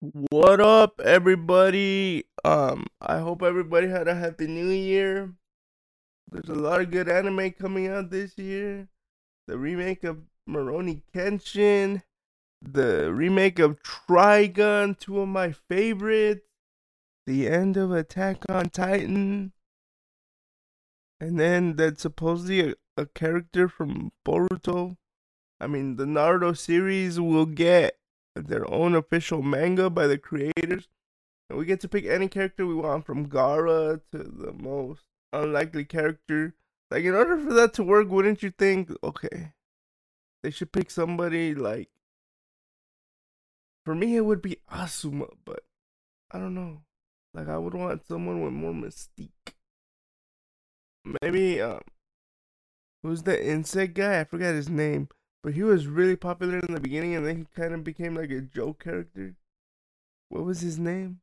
What up, everybody? Um, I hope everybody had a happy new year. There's a lot of good anime coming out this year. The remake of Rurouni Kenshin, the remake of Trigun, two of my favorites, the end of Attack on Titan, and then that supposedly a, a character from Boruto. I mean, the Naruto series will get their own official manga by the creators. And we get to pick any character we want from Gaara to the most unlikely character. Like, in order for that to work, wouldn't you think, okay, they should pick somebody like. For me, it would be Asuma, but I don't know. Like, I would want someone with more mystique. Maybe, um, who's the insect guy? I forgot his name. But he was really popular in the beginning, and then he kind of became like a joke character. What was his name?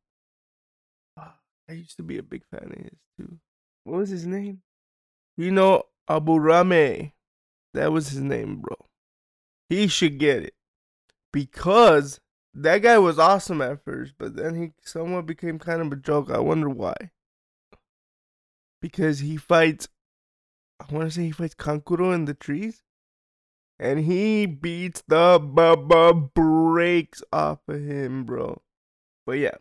Ah, I used to be a big fan of his too. What was his name? You know, Abu Aburame. That was his name, bro. He should get it because that guy was awesome at first, but then he somewhat became kind of a joke. I wonder why. Because he fights. I want to say he fights Kankuro in the trees and he beats the b- breaks off of him, bro. But yeah,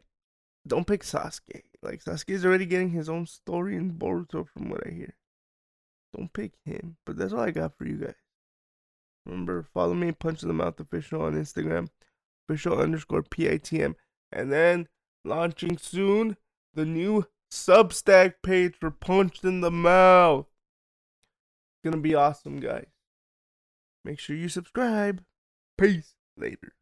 don't pick Sasuke. Like Sasuke's already getting his own story in Boruto, from what I hear. Don't pick him. But that's all I got for you guys. Remember, follow me, Punch in the Mouth official on Instagram, official underscore PITM, and then launching soon the new Substack page for Punched in the Mouth. It's gonna be awesome, guys. Make sure you subscribe. Peace. Later.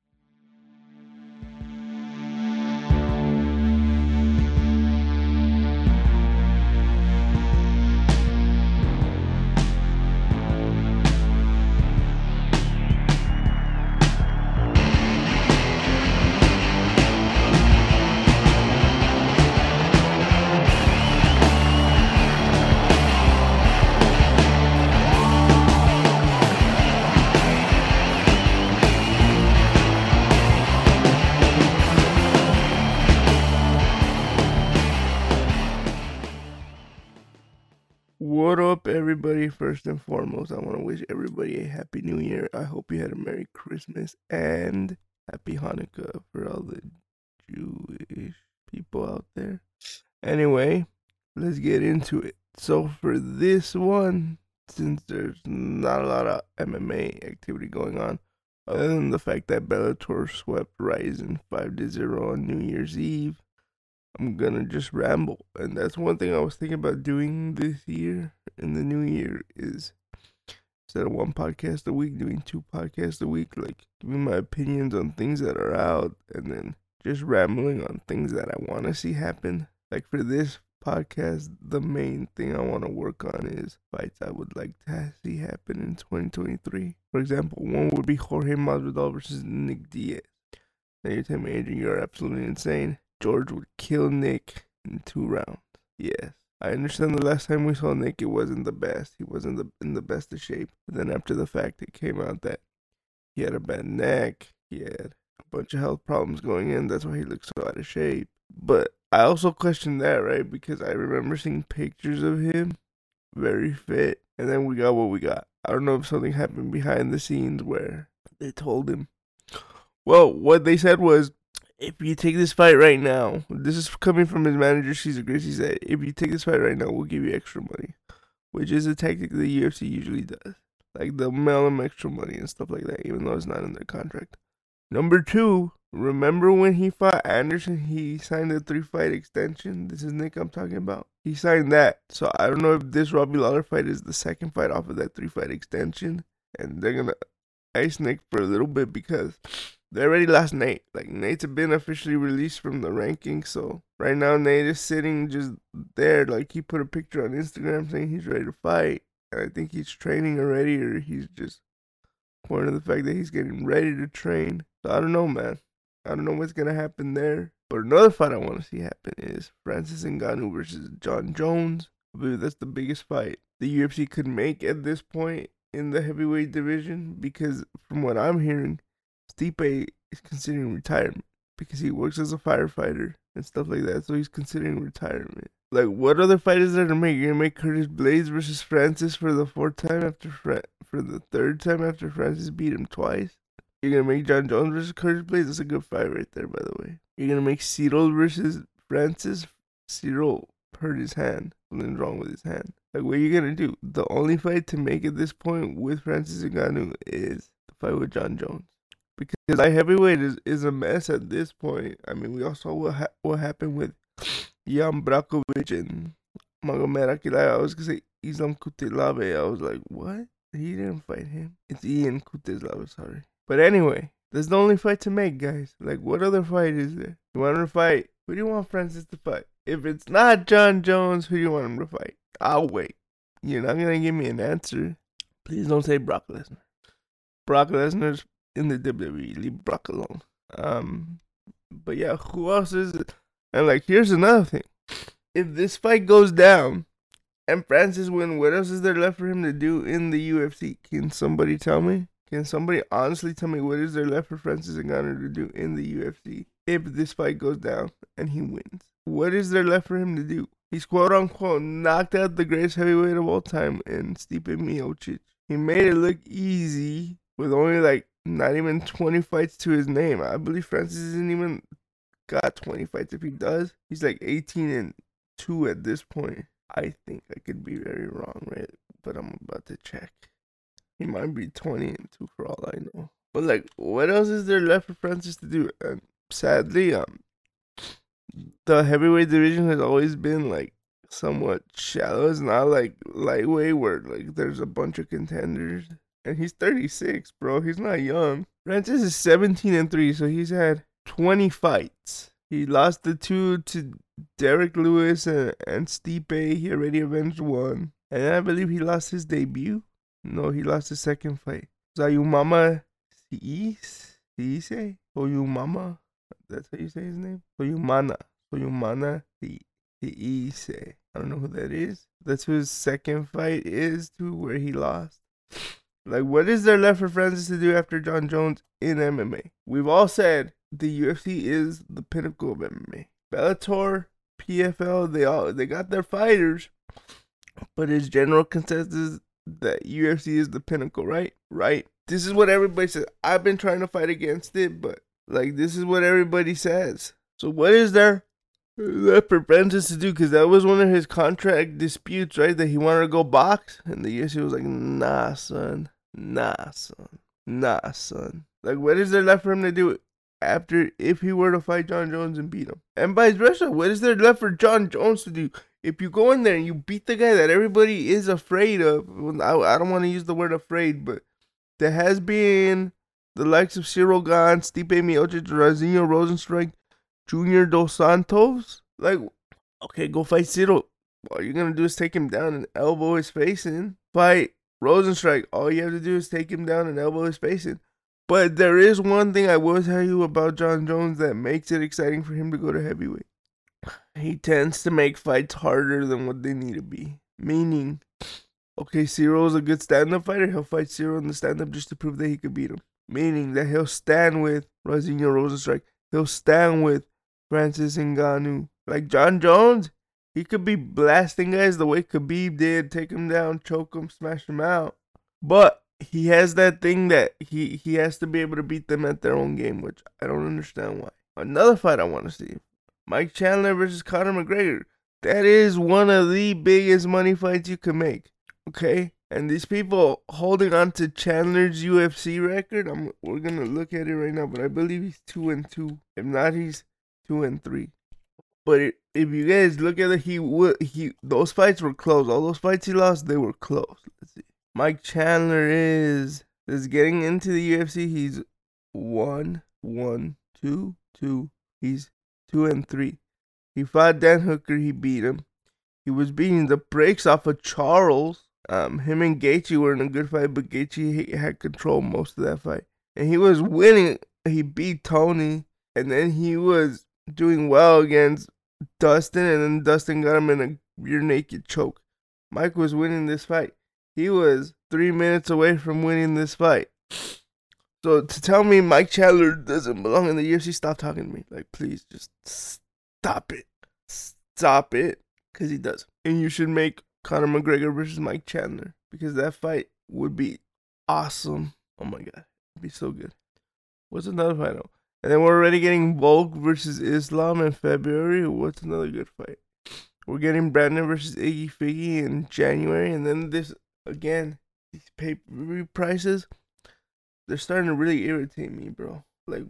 What up, everybody? First and foremost, I want to wish everybody a happy new year. I hope you had a Merry Christmas and Happy Hanukkah for all the Jewish people out there. Anyway, let's get into it. So, for this one, since there's not a lot of MMA activity going on, other than the fact that Bellator swept Rizin 5 to 0 on New Year's Eve, I'm gonna just ramble. And that's one thing I was thinking about doing this year in the new year is instead of one podcast a week, doing two podcasts a week, like giving my opinions on things that are out and then just rambling on things that I want to see happen. Like for this podcast, the main thing I want to work on is fights I would like to see happen in 2023. For example, one would be Jorge Masvidal versus Nick Diaz. Now you're telling me, Adrian, you're absolutely insane. George would kill Nick in two rounds. Yes. I understand the last time we saw Nick, it wasn't the best. He wasn't the, in the best of shape. But then after the fact, it came out that he had a bad neck. He had a bunch of health problems going in. That's why he looked so out of shape. But I also question that, right? Because I remember seeing pictures of him very fit. And then we got what we got. I don't know if something happened behind the scenes where they told him. Well, what they said was if you take this fight right now, this is coming from his manager, Cesar Gracie said, if you take this fight right now, we'll give you extra money, which is a tactic the UFC usually does. Like they'll mail him extra money and stuff like that, even though it's not in their contract. Number two, remember when he fought Anderson, he signed a three fight extension? This is Nick I'm talking about. He signed that. So I don't know if this Robbie Lawler fight is the second fight off of that three fight extension. And they're gonna ice Nick for a little bit because already lost Nate. Like Nate's been officially released from the ranking, so right now Nate is sitting just there. Like he put a picture on Instagram saying he's ready to fight. And I think he's training already, or he's just pointing to the fact that he's getting ready to train. So I don't know, man. I don't know what's gonna happen there. But another fight I want to see happen is Francis Ngannou versus Jon Jones. I believe that's the biggest fight the UFC could make at this point in the heavyweight division because from what I'm hearing Stipe is considering retirement. because he works as a firefighter and stuff like that. So he's considering retirement. Like, what other fight is there to make? You're gonna make Curtis Blaydes versus Francis for the fourth time after Fra- for the third time after Francis beat him twice. You're gonna make Jon Jones versus Curtis Blaydes. That's a good fight right there, by the way. You're gonna make Ciryl versus Francis. Ciryl hurt his hand. Something's wrong with his hand. Like, what are you gonna do? The only fight to make at this point with Francis Ngannou is the fight with Jon Jones. Because light heavyweight is, is a mess at this point. I mean, we all saw what ha- what happened with Jan Blachowicz and Magomed. I was gonna say Islam Cutelaba. I was like, what? He didn't fight him. It's Ian Cutelaba, sorry. But anyway, that's the only fight to make, guys. Like, what other fight is there? You want to fight? Who do you want Francis to fight? If it's not Jon Jones, who do you want him to fight? I'll wait. You're not gonna give me an answer. Please don't say Brock Lesnar. Brock Lesnar's in the WWE. Leave Brock alone. Um, but yeah, who else is it? And like, here's another thing: if this fight goes down and Francis wins, what else is there left for him to do in the UFC? Can somebody tell me? Can somebody honestly tell me what is there left for Francis Ngannou to do in the UFC if this fight goes down and he wins? What is there left for him to do? He's quote unquote knocked out the greatest heavyweight of all time in Stipe Miocic. He made it look easy with only like not even 20 fights to his name. I believe Francis isn't even got 20 fights. If he does, he's like 18 and 2 at this point. I think I could be very wrong, right? But I'm about to check. He might be 20 and 2 for all I know. But like, what else is there left for Francis to do? And sadly, um, the heavyweight division has always been like somewhat shallow. It's not like lightweight where like there's a bunch of contenders. And he's 36, bro. He's not young. Francis is 17 and 3, so he's had 20 fights. He lost the two to Derek Lewis and, and Stipe. He already avenged one. And I believe he lost his debut. No, he lost his second fight. Zayumama Siise? Siise? Soyumama? That's how you say his name? Soyumana. Soyumana Siise. I don't know who that is. That's who his second fight is to where he lost. Like, what is there left for Francis to do after Jon Jones in MMA? We've all said the UFC is the pinnacle of MMA. Bellator, PFL, they all they got their fighters, but his general consensus that UFC is the pinnacle, right? Right. This is what everybody says. I've been trying to fight against it, but like this is what everybody says. So what is there left for Francis to do? Because that was one of his contract disputes, right? That he wanted to go box, and the UFC was like, Nah, son. Nah, son. Nah, son. Like, what is there left for him to do after if he were to fight Jon Jones and beat him? And vice versa, what is there left for Jon Jones to do? If you go in there and you beat the guy that everybody is afraid of, I, I don't want to use the word afraid, but there has been the likes of Ciryl Gane, Stipe Miocic, Jairzinho Rozenstruik, Junior Dos Santos. Like, okay, go fight Ciryl. All you're gonna do is take him down and elbow his face in. Fight Rozenstruik. All you have to do is take him down and elbow his face in. But there is one thing I will tell you about Jon Jones that makes it exciting for him to go to heavyweight. He tends to make fights harder than what they need to be. Meaning, okay, Ciryl's a good stand-up fighter. He'll fight Ciryl in the stand-up just to prove that he could beat him. Meaning that he'll stand with Jairzinho Rozenstruik. He'll stand with Francis Ngannou. Like Jon Jones, he could be blasting guys the way Khabib did, take him down, choke him, smash him out. But he has that thing that he, he has to be able to beat them at their own game, which I don't understand why. Another fight I want to see Mike Chandler versus Conor McGregor. That is one of the biggest money fights you can make. Okay? And these people holding on to Chandler's UFC record, I'm we're gonna look at it right now, but I believe he's two and two. If not, he's two and three. But it, if you guys look at it, he would he those fights were close. All those fights he lost, they were close. Let's see. Mike Chandler is is getting into the UFC. He's one, one, two, two. He's two and three. He fought Dan Hooker. He beat him. He was beating the brakes off of Charles. Um, him and Gaethje were in a good fight, but Gaethje had control most of that fight, and he was winning. He beat Tony, and then he was doing well against Dustin, and then Dustin got him in a rear naked choke. Mike was winning this fight. He was three minutes away from winning this fight. So to tell me Mike Chandler doesn't belong in the UFC, stop talking to me. Like, please, just stop it. Stop it. Because he does. And you should make Conor McGregor versus Mike Chandler. Because that fight would be awesome. Oh my god. It'd be so good. What's another fight? And then we're already getting Volk versus Islam in February. What's another good fight? We're getting Brandon versus Iggy Figgy in January. And then this, again, these pay prices they're starting to really irritate me, bro. Like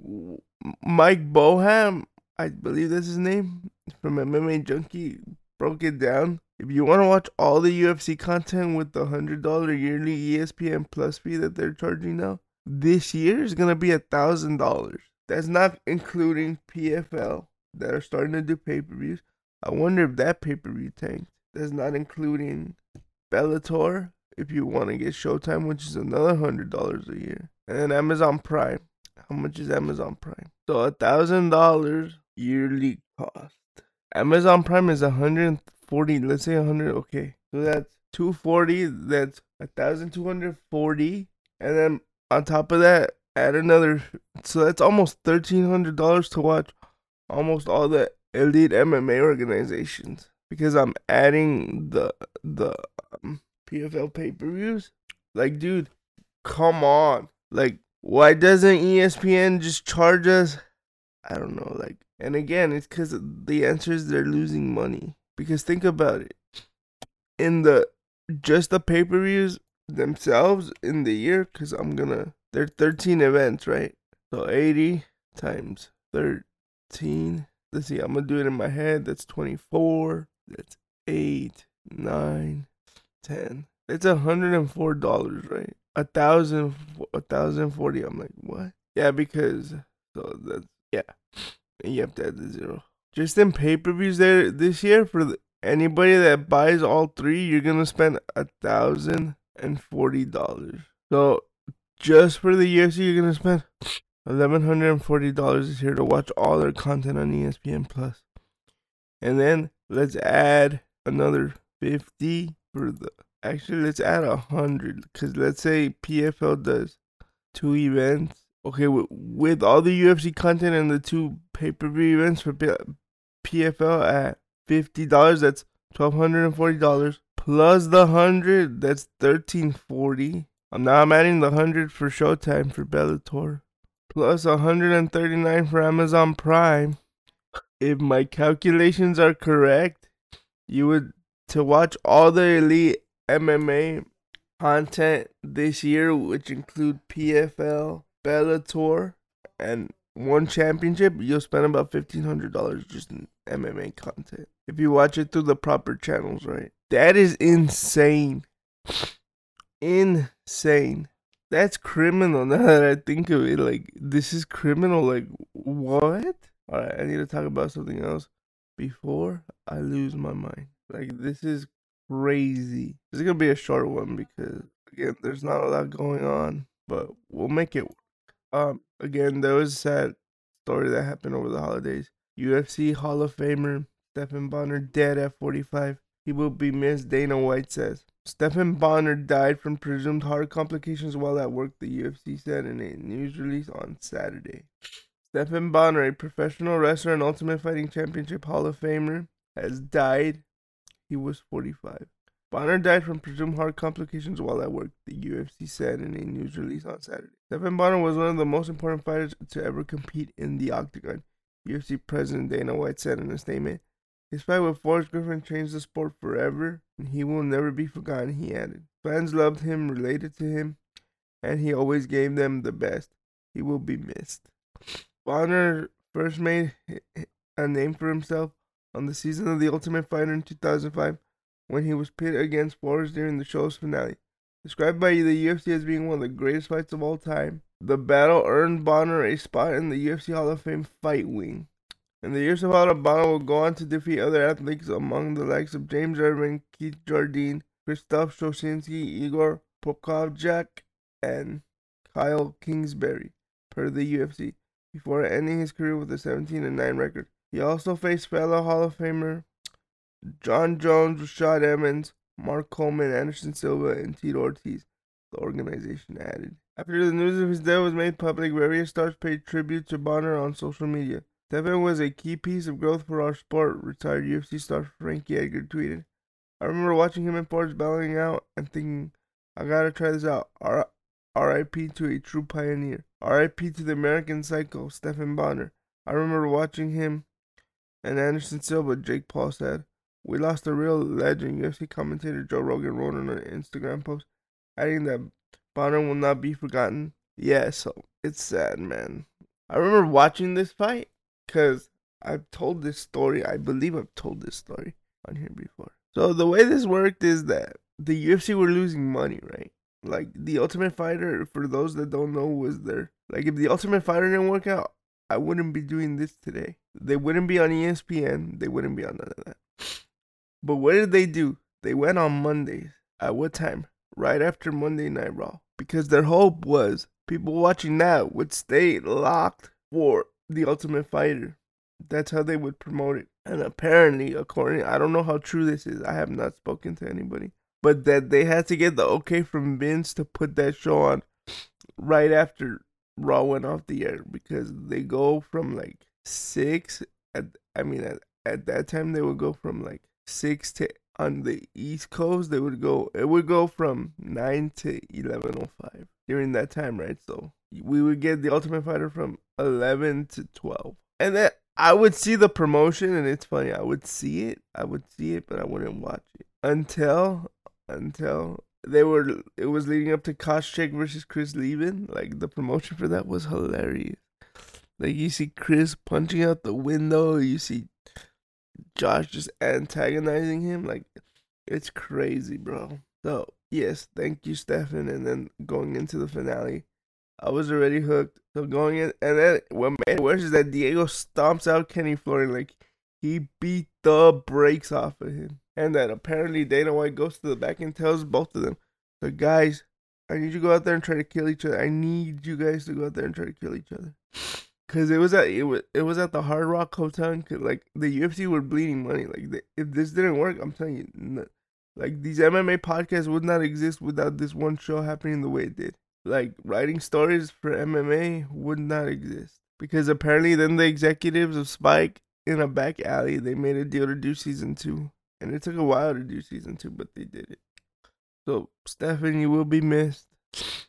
Mike Boham, I believe that's his name, from MMA Junkie, broke it down. If you want to watch all the UFC content with the hundred dollar yearly ESPN Plus fee that they're charging now, this year is gonna be a thousand dollars. That's not including PFL that are starting to do pay per views. I wonder if that pay per view tanked. That's not including Bellator if you want to get Showtime, which is another hundred dollars a year, and then Amazon Prime. How much is Amazon Prime? So a thousand dollars yearly cost. Amazon Prime is a hundred forty. Let's say a hundred. Okay, so that's two forty. That's a thousand two hundred forty, and then on top of that, add another. So that's almost thirteen hundred dollars to watch almost all the elite MMA organizations because I'm adding the the um, PFL pay per views. Like, dude, come on. Like, why doesn't ESPN just charge us? I don't know. Like, and again, it's because the answer is they're losing money. Because think about it. In the just the pay per views themselves in the year, because I'm gonna, they're 13 events, right? So 80 times 13. Let's see, I'm gonna do it in my head. That's 24. That's 8, 9, ten. It's a hundred and four dollars, right? A thousand, a thousand forty. I'm like, what? Yeah, because so that's yeah. And you have to add the zero. Just in pay per views there this year for the, anybody that buys all three, you're gonna spend a thousand and forty dollars. So just for the UFC, you're gonna spend eleven hundred and forty dollars is here to watch all their content on ESPN And then let's add another fifty for the actually let's add a hundred because let's say PFL does two events. Okay, with, with all the UFC content and the two pay per view events for PFL at fifty dollars, that's twelve hundred and forty dollars plus the hundred, that's thirteen forty. Um, now I'm adding the hundred for Showtime for Bellator, plus hundred and thirty nine for Amazon Prime. If my calculations are correct, you would to watch all the elite MMA content this year, which include PFL, Bellator, and one championship, you'll spend about fifteen hundred dollars just in MMA content if you watch it through the proper channels, right? That is insane, insane. That's criminal. Now that I think of it, like this is criminal. Like what? All right, I need to talk about something else before I lose my mind. Like this is crazy. This is gonna be a short one because again, there's not a lot going on, but we'll make it. Um, again, there was a sad story that happened over the holidays. UFC Hall of Famer Stephan Bonnar dead at 45. He will be missed. Dana White says. Stephan Bonnar died from presumed heart complications while at work. The UFC said in a news release on Saturday. Stephan Bonnar, a professional wrestler and Ultimate Fighting Championship Hall of Famer, has died he was 45. Bonnar died from presumed heart complications while at work, the UFC said in a news release on Saturday. Stephan Bonnar was one of the most important fighters to ever compete in the octagon, UFC President Dana White said in a statement. His fight with Forrest Griffin changed the sport forever, and he will never be forgotten, he added. Fans loved him, related to him, and he always gave them the best. He will be missed. Bonnar first made a name for himself on the season of The Ultimate Fighter in 2005 when he was pitted against Forrest during the show's finale. Described by the UFC as being one of the greatest fights of all time, the battle earned Bonnar a spot in the UFC Hall of Fame fight wing. In the years of Hall, Bonnar will go on to defeat other athletes among the likes of James Irvin, Keith Jardine, Krzysztof Soszynski, Igor Prokopchak, and Kyle Kingsbury, per the UFC, before ending his career with a 17 9 record. He also faced fellow Hall of Famer Jon Jones, Rashad Evans, Mark Coleman, Anderson Silva, and Tito Ortiz, the organization added. After the news of his death was made public, various stars paid tribute to Bonnar on social media. Stephan was a key piece of growth for our sport, retired UFC star Frankie Edgar tweeted. I remember watching him in Forrest battling out and thinking, I gotta try this out. R- RIP to a true pioneer. RIP to the American Psycho, Stephan Bonnar. I remember watching him and Anderson Silva, Jake Paul said. We lost a real legend, UFC commentator Joe Rogan wrote on an Instagram post, adding that Bonnar will not be forgotten. Yeah, so it's sad, man. I remember watching this fight because I've told this story. I believe I've told this story on here before. So the way this worked is that the UFC were losing money, right? Like the Ultimate Fighter, for those that don't know, was there. Like if the Ultimate Fighter didn't work out, I wouldn't be doing this today. They wouldn't be on ESPN. They wouldn't be on none of that. But what did they do? They went on Mondays. At what time? Right after Monday Night Raw. Because their hope was people watching that would stay locked for the Ultimate Fighter. That's how they would promote it. And apparently, according, I don't know how true this is. I have not spoken to anybody, but that they had to get the okay from Vince to put that show on right after Raw went off the air because they go from like six. At I mean, at at that time they would go from like six to on the East Coast. They would go. It would go from nine to eleven oh five during that time, right? So we would get the Ultimate Fighter from eleven to twelve, and then I would see the promotion, and it's funny. I would see it. I would see it, but I wouldn't watch it until until they were. It was leading up to Koscheck versus Chris Leben. Like the promotion for that was hilarious. Like you see Chris punching out the window. You see Josh just antagonizing him. Like it's crazy, bro. So yes, thank you, Stephan. And then going into the finale, I was already hooked. So going in, and then what made it worse is that Diego stomps out Kenny Florian like he beat the brakes off of him, and that apparently Dana White goes to the back and tells both of them, "The guys, I need you to go out there and try to kill each other. I need you guys to go out there and try to kill each other." Cause it was at it was it was at the Hard Rock Hotel. Cause like the UFC were bleeding money. Like the, if this didn't work, I'm telling you, like these MMA podcasts would not exist without this one show happening the way it did. Like writing stories for MMA would not exist because apparently then the executives of Spike in a back alley they made a deal to do season two, and it took a while to do season two, but they did it. So Stephan, you will be missed.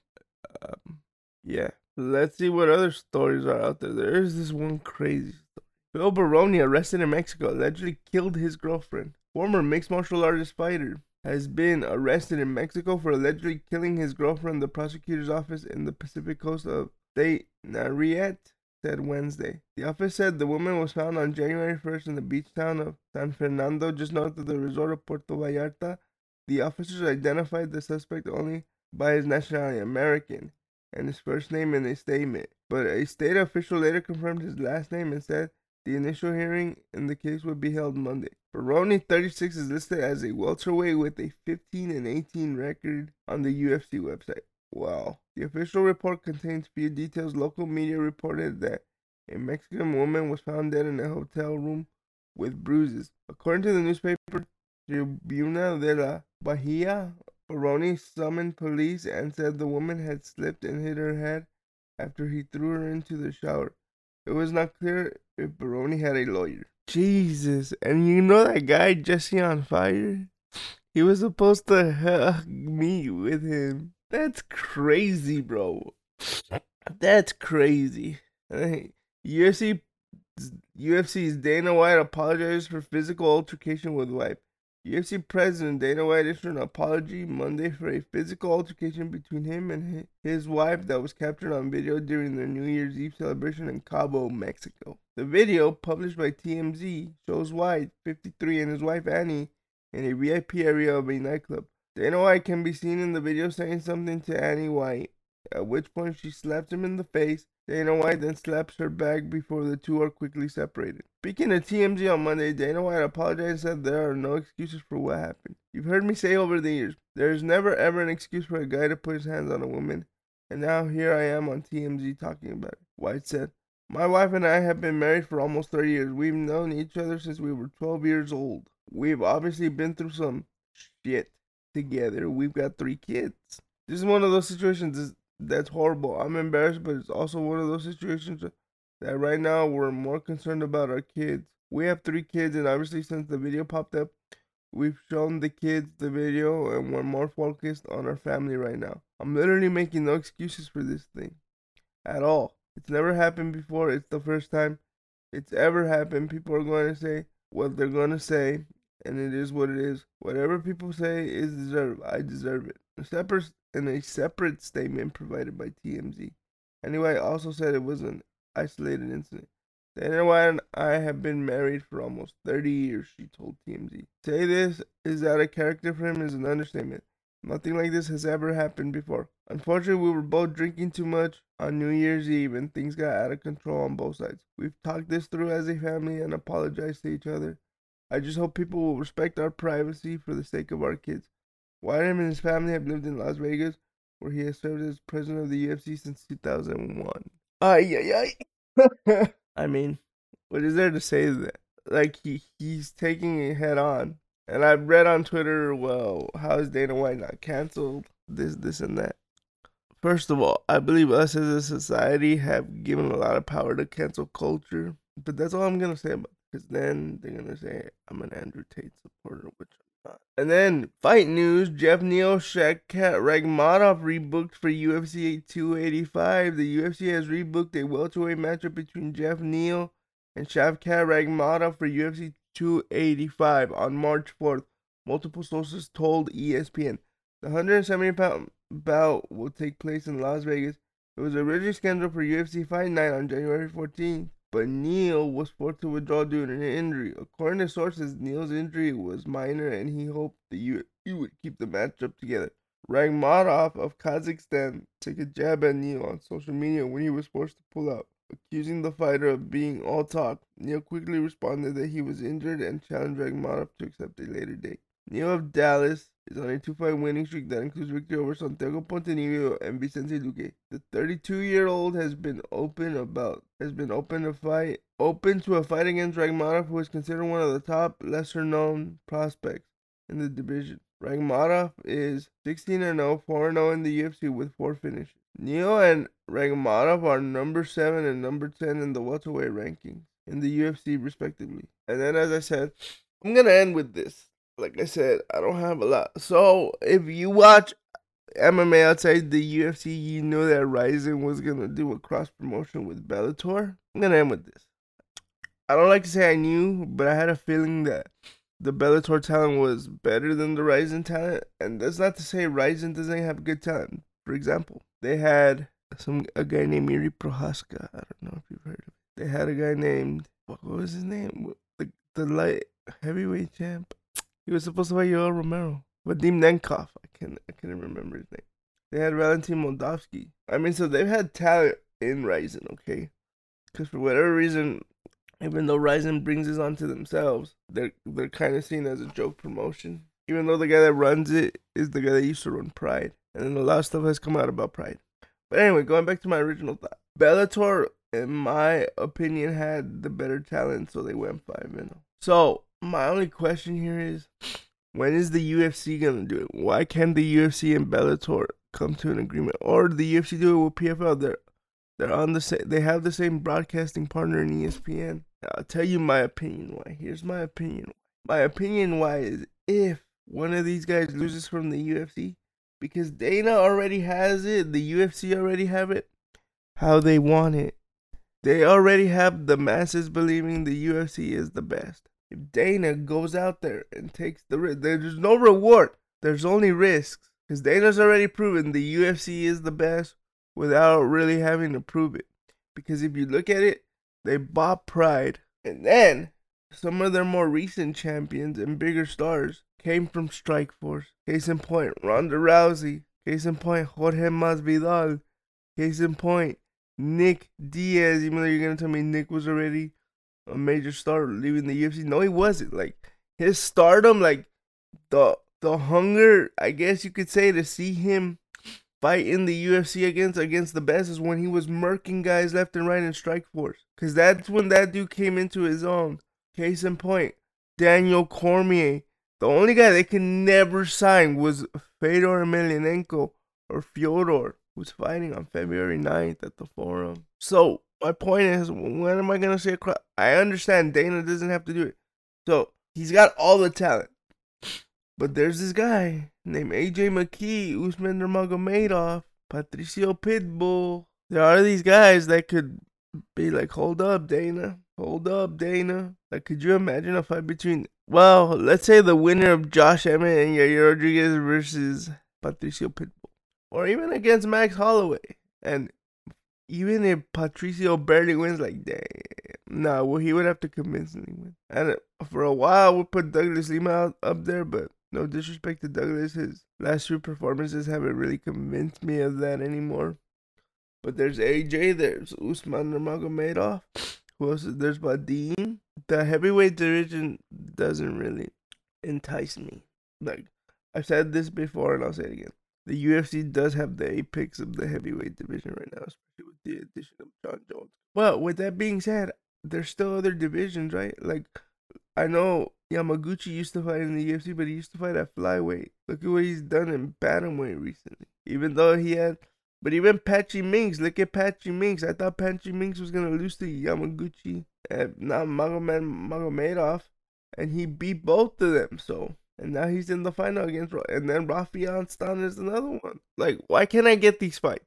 Um, yeah. Let's see what other stories are out there. There is this one crazy story. Phil Baroni, arrested in Mexico, allegedly killed his girlfriend. Former mixed martial artist fighter has been arrested in Mexico for allegedly killing his girlfriend. The prosecutor's office in the Pacific coast of State Nayarit said Wednesday. The office said the woman was found on January 1st in the beach town of San Fernando, just north of the resort of Puerto Vallarta. The officers identified the suspect only by his nationality, American and his first name in a statement, but a state official later confirmed his last name and said the initial hearing in the case would be held Monday. Baroni, 36, is listed as a welterweight with a 15 and 18 record on the UFC website. Wow. The official report contains few details. Local media reported that a Mexican woman was found dead in a hotel room with bruises. According to the newspaper Tribuna de la Bahia, Baroni summoned police and said the woman had slipped and hit her head after he threw her into the shower. It was not clear if Baroni had a lawyer. Jesus, and you know that guy Jesse on fire? He was supposed to hug me with him. That's crazy, bro. That's crazy. UFC UFC's Dana White apologized for physical altercation with wife. UFC President Dana White issued an apology Monday for a physical altercation between him and his wife that was captured on video during their New Year's Eve celebration in Cabo, Mexico. The video, published by TMZ, shows White, 53, and his wife Annie in a VIP area of a nightclub. Dana White can be seen in the video saying something to Annie White, at which point she slaps him in the face Dana White then slaps her back before the two are quickly separated. Speaking to TMZ on Monday, Dana White apologized and said there are no excuses for what happened. You've heard me say over the years, there is never ever an excuse for a guy to put his hands on a woman, and now here I am on TMZ talking about it. White said, My wife and I have been married for almost 30 years. We've known each other since we were 12 years old. We've obviously been through some shit together. We've got three kids. This is one of those situations that's horrible. I'm embarrassed, but it's also one of those situations that right now we're more concerned about our kids. We have three kids, and obviously, since the video popped up, we've shown the kids the video, and we're more focused on our family right now. I'm literally making no excuses for this thing at all. It's never happened before. It's the first time it's ever happened. People are going to say what they're going to say, and it is what it is. Whatever people say is deserved. I deserve it. A separate in a separate statement provided by TMZ. Anne White, also said it was an isolated incident. Dana White and I have been married for almost 30 years, she told TMZ. Say this is out of character for him is an understatement. Nothing like this has ever happened before. Unfortunately, we were both drinking too much on New Year's Eve and things got out of control on both sides. We've talked this through as a family and apologized to each other. I just hope people will respect our privacy for the sake of our kids. Wyndham and his family have lived in Las Vegas, where he has served as president of the UFC since 2001. Ay, ay, ay. I mean, what is there to say to that? Like, he, he's taking it head on. And I've read on Twitter, well, how is Dana White not canceled? This, this, and that. First of all, I believe us as a society have given a lot of power to cancel culture. But that's all I'm going to say about it. Because then they're going to say I'm an Andrew Tate supporter, which I'm not. And then, fight news Jeff Neal, Shavkat Rakhmonov rebooked for UFC 285. The UFC has rebooked a welterweight matchup between Jeff Neal and Shavkat Rakhmonov for UFC 285 on March 4th. Multiple sources told ESPN. The 170 pound bout will take place in Las Vegas. It was originally scheduled for UFC Fight Night on January 14th, but Neal was forced to withdraw due to an injury. According to sources, Neal's injury was minor and he hoped the UFC would keep the matchup together. Rakhmonov of Kazakhstan took a jab at Neal on social media when he was forced to pull out accusing the fighter of being all talk. Neal quickly responded that he was injured and challenged Rakhmonov to accept a later date. Neal of Dallas is on a two-fight winning streak that includes victory over Santiago Ponzinibbio and Vicente Luque. The 32-year-old has been open about has been open to fight open to a fight against Rakhmonov, who is considered one of the top lesser-known prospects in the division. Rakhmonov is 16 0, 4 0 in the UFC with four finishes. Neal and Rakhmonov are number 7 and number 10 in the welterweight rankings in the UFC, respectively. And then, as I said, I'm going to end with this. Like I said, I don't have a lot. So, if you watch MMA outside the UFC, you know that Rizin was to do a cross promotion with Bellator. I'm to end with this. I don't like to say I knew, but I had a feeling that the Bellator talent was better than the Rizin talent. And that's not to say Rizin doesn't have good talent. For example, they had some a guy named Jiri Prochazka. I don't know if you've heard of it. They had a guy named what was his name? The the light heavyweight champ. He was supposed to fight Yoel Romero. Vadim Nemkov. I can't I can't remember his name. They had Valentin Moldavsky. I mean, so they've had talent in Rizin, okay? Because for whatever reason, even though Rizin brings this onto themselves, they're they're kind of seen as a joke promotion. Even though the guy that runs it is the guy that used to run Pride and then a lot of stuff has come out about Pride. But anyway, going back to my original thought, Bellator, in my opinion, had the better talent, so they went five and. So my only question here is, when is the UFC gonna do it? Why can't the UFC and Bellator come to an agreement, or the UFC do it with PFL? They're they're on the same. They have the same broadcasting partner in ESPN. I'll tell you my opinion why. Here's my opinion. My opinion why is if one of these guys loses from the UFC, because Dana already has it, the UFC already have it how they want it. They already have the masses believing the UFC is the best. If Dana goes out there and takes the risk, there's no reward. There's only risks. Because Dana's already proven the UFC is the best without really having to prove it. Because if you look at it, they bought Pride. And then some of their more recent champions and bigger stars came from Strikeforce. Case in point, Ronda Rousey. Case in point, Jorge Masvidal. Case in point, Nick Diaz. Even though you're gonna tell me Nick was already a major star leaving the UFC, no, he wasn't. Like his stardom, like the the hunger, I guess you could say, to see him fight in the UFC against against the best is when he was murking guys left and right in Strikeforce. Cause that's when that dude came into his own. Case in point, Daniel Cormier. The only guy they can never sign was Fedor Emelianenko or Fyodor. who's fighting on February 9th at the forum. So my point is, when am I gonna say? I understand Dana doesn't have to do it. So he's got all the talent, but there's this guy named AJ McKee, Usman Nurmagomedov, Patricio Pitbull. There are these guys that could be like, hold up, Dana. Hold up, Dana. Like, could you imagine a fight between, well, let's say the winner of Josh Emmett and Yair Rodriguez versus Patricio Pitbull, or even against Max Holloway. And even if Patricio barely wins, like, damn, nah, well, he would have to convincingly win. And for a while, we put Douglas Lima up there, but no disrespect to Douglas, his last two performances haven't really convinced me of that anymore. But there's AJ, there's Usman Nurmagomedov. Who else? Is, there's Badin. The heavyweight division doesn't really entice me. Like I've said this before, and I'll say it again. The UFC does have the apex of the heavyweight division right now, the addition of Jon Jones. Well, with that being said, there's still other divisions, right? Like I know Yamaguchi used to fight in the UFC, but he used to fight at flyweight. Look at what he's done in bantamweight recently. Even though he had but even Patchy Mix, look at Patchy Mix. I thought Patchy Mix was gonna lose to Yamaguchi and not Magomed Magomedov, and he beat both of them. So and now he's in the final against and then Rafael Stone is another one. Like, why can't I get these fights?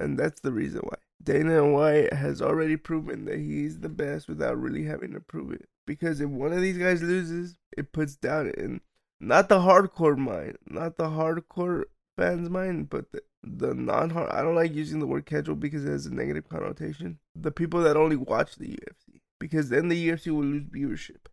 And that's the reason why. Dana White has already proven that he's the best without really having to prove it. Because if one of these guys loses, it puts down in not the hardcore mind, not the hardcore fans' mind, but the, the non hard. I don't like using the word casual because it has a negative connotation. The people that only watch the UFC, because then the UFC will lose viewership.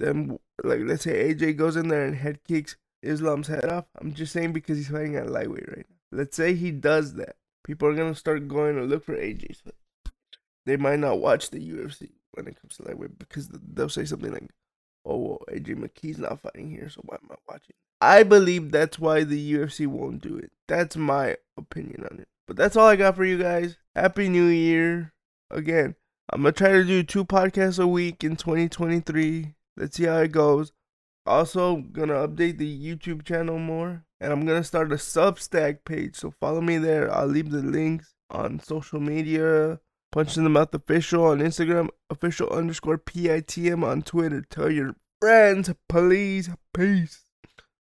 Then, like, let's say AJ goes in there and head kicks Islam's head off. I'm just saying because he's fighting at lightweight right now. Let's say he does that. People are gonna start going to look for AJ's fight. They might not watch the UFC when it comes to lightweight because they'll say something like, "Oh, well, AJ McKee's not fighting here, so why am I watching?" I believe that's why the UFC won't do it. That's my opinion on it. But that's all I got for you guys. Happy New Year. Again, I'm to try to do two podcasts a week in 2023. Let's see how it goes. Also, to update the YouTube channel more. And I'm to start a Substack page. So follow me there. I'll leave the links on social media. Punching the mouth official on Instagram. Official underscore PITM on Twitter. Tell your friends, please. Peace.